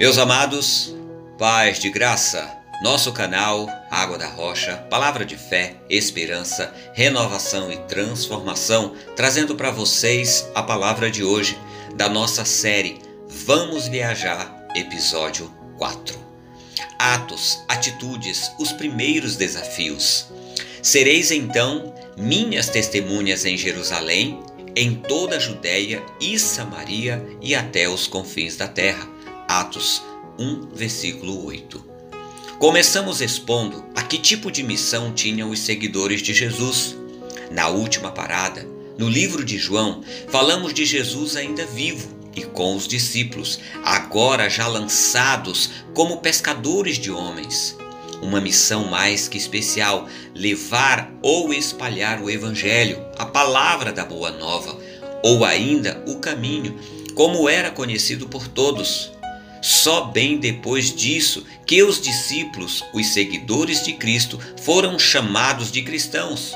Meus amados, paz de graça, nosso canal Água da Rocha, palavra de fé, esperança, renovação e transformação, trazendo para vocês a palavra de hoje da nossa série Vamos Viajar, episódio 4. Atos, atitudes, os primeiros desafios. Sereis então minhas testemunhas em Jerusalém, em toda a Judéia e Samaria e até os confins da terra Atos 1, versículo 8. Começamos expondo a que tipo de missão tinham os seguidores de Jesus. Na última parada, no livro de João, falamos de Jesus ainda vivo e com os discípulos, agora já lançados como pescadores de homens. Uma missão mais que especial: levar ou espalhar o Evangelho, a palavra da Boa Nova, ou ainda o caminho, como era conhecido por todos. Só bem depois disso que os discípulos, os seguidores de Cristo, foram chamados de cristãos.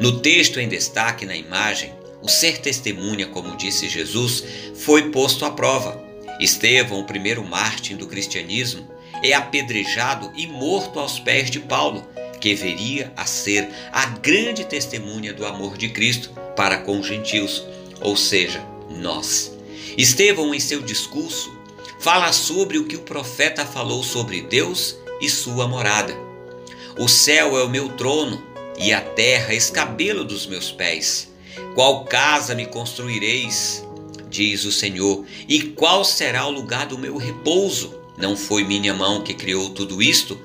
No texto em destaque na imagem, o ser testemunha, como disse Jesus, foi posto à prova. Estevão, o primeiro mártir do cristianismo, é apedrejado e morto aos pés de Paulo, que veria a ser a grande testemunha do amor de Cristo para com os gentios, ou seja, nós. Estevão, em seu discurso, fala sobre o que o profeta falou sobre Deus e sua morada. O céu é o meu trono e a terra escabelo dos meus pés. Qual casa me construireis? Diz o Senhor. E qual será o lugar do meu repouso? Não foi minha mão que criou tudo isto?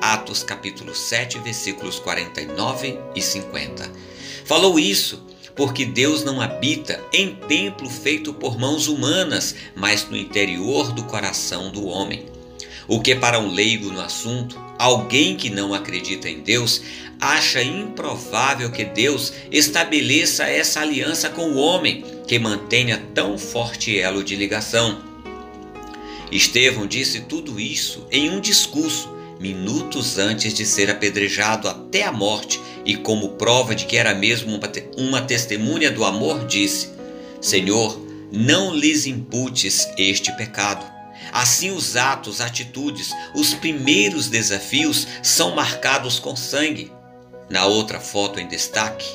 Atos capítulo 7, versículos 49 e 50. Falou isso porque Deus não habita em templo feito por mãos humanas, mas no interior do coração do homem. O que para um leigo no assunto, alguém que não acredita em Deus, acha improvável que Deus estabeleça essa aliança com o homem, que mantenha tão forte elo de ligação. Estevão disse tudo isso em um discurso minutos antes de ser apedrejado até a morte, e como prova de que era mesmo uma testemunha do amor, disse: Senhor, não lhes imputes este pecado. Assim, os atos, atitudes, os primeiros desafios são marcados com sangue. Na outra foto em destaque,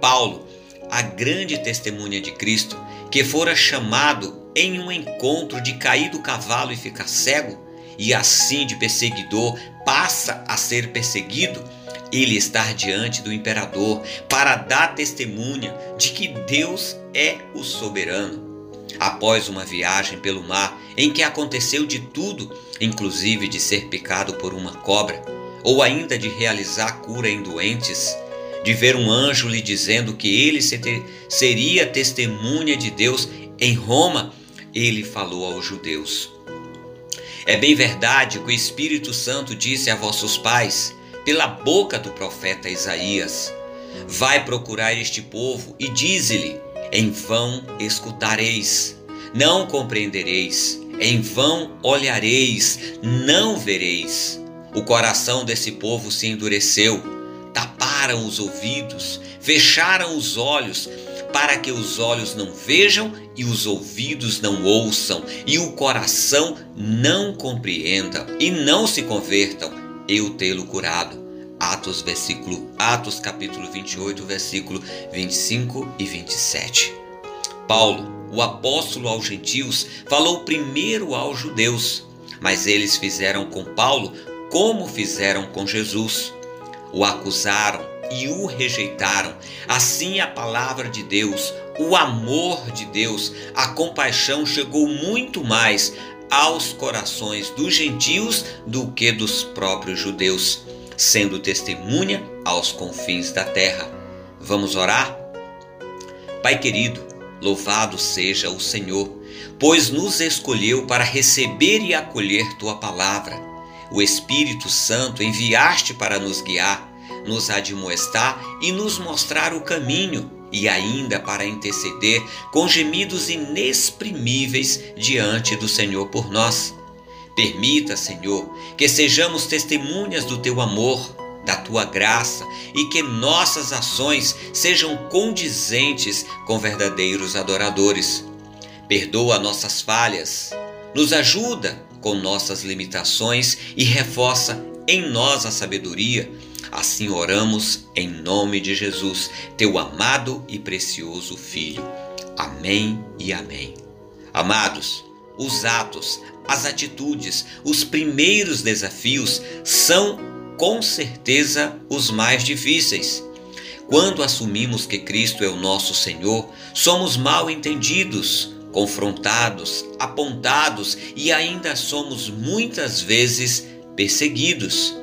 Paulo, a grande testemunha de Cristo, que fora chamado em um encontro de cair do cavalo e ficar cego, e assim de perseguidor passa a ser perseguido, ele está diante do imperador para dar testemunha de que Deus é o soberano. Após uma viagem pelo mar em que aconteceu de tudo, inclusive de ser picado por uma cobra, ou ainda de realizar cura em doentes, de ver um anjo lhe dizendo que ele seria testemunha de Deus em Roma, ele falou aos judeus: é bem verdade que o Espírito Santo disse a vossos pais, pela boca do profeta Isaías: Vai procurar este povo e dize-lhe: Em vão escutareis, não compreendereis, em vão olhareis, não vereis. O coração desse povo se endureceu, taparam os ouvidos, fecharam os olhos, para que os olhos não vejam e os ouvidos não ouçam e o coração não compreenda e não se convertam, eu tê-lo curado. Atos versículo Atos capítulo 28, versículo 25 e 27. Paulo, o apóstolo aos gentios, falou primeiro aos judeus, mas eles fizeram com Paulo como fizeram com Jesus. O acusaram e o rejeitaram. Assim, a palavra de Deus, o amor de Deus, a compaixão chegou muito mais aos corações dos gentios do que dos próprios judeus, sendo testemunha aos confins da terra. Vamos orar? Pai querido, louvado seja o Senhor, pois nos escolheu para receber e acolher tua palavra. O Espírito Santo enviaste para nos guiar nos admoestar e nos mostrar o caminho, e ainda para interceder com gemidos inexprimíveis diante do Senhor por nós. Permita, Senhor, que sejamos testemunhas do teu amor, da tua graça e que nossas ações sejam condizentes com verdadeiros adoradores. Perdoa nossas falhas, nos ajuda com nossas limitações e reforça em nós a sabedoria. Assim oramos em nome de Jesus, teu amado e precioso Filho. Amém e amém. Amados, os atos, as atitudes, os primeiros desafios são com certeza os mais difíceis. Quando assumimos que Cristo é o nosso Senhor, somos mal entendidos, confrontados, apontados e ainda somos muitas vezes perseguidos.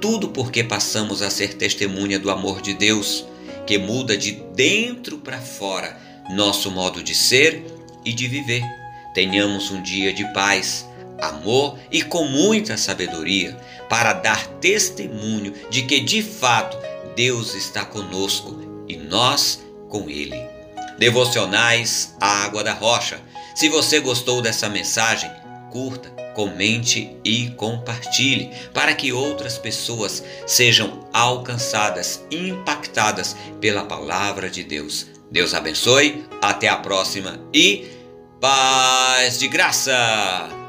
Tudo porque passamos a ser testemunha do amor de Deus, que muda de dentro para fora nosso modo de ser e de viver. Tenhamos um dia de paz, amor e com muita sabedoria para dar testemunho de que de fato Deus está conosco e nós com Ele. Devocionais Água da Rocha. Se você gostou dessa mensagem, curta, comente e compartilhe para que outras pessoas sejam alcançadas, impactadas pela palavra de Deus. Deus abençoe, até a próxima e paz de graça!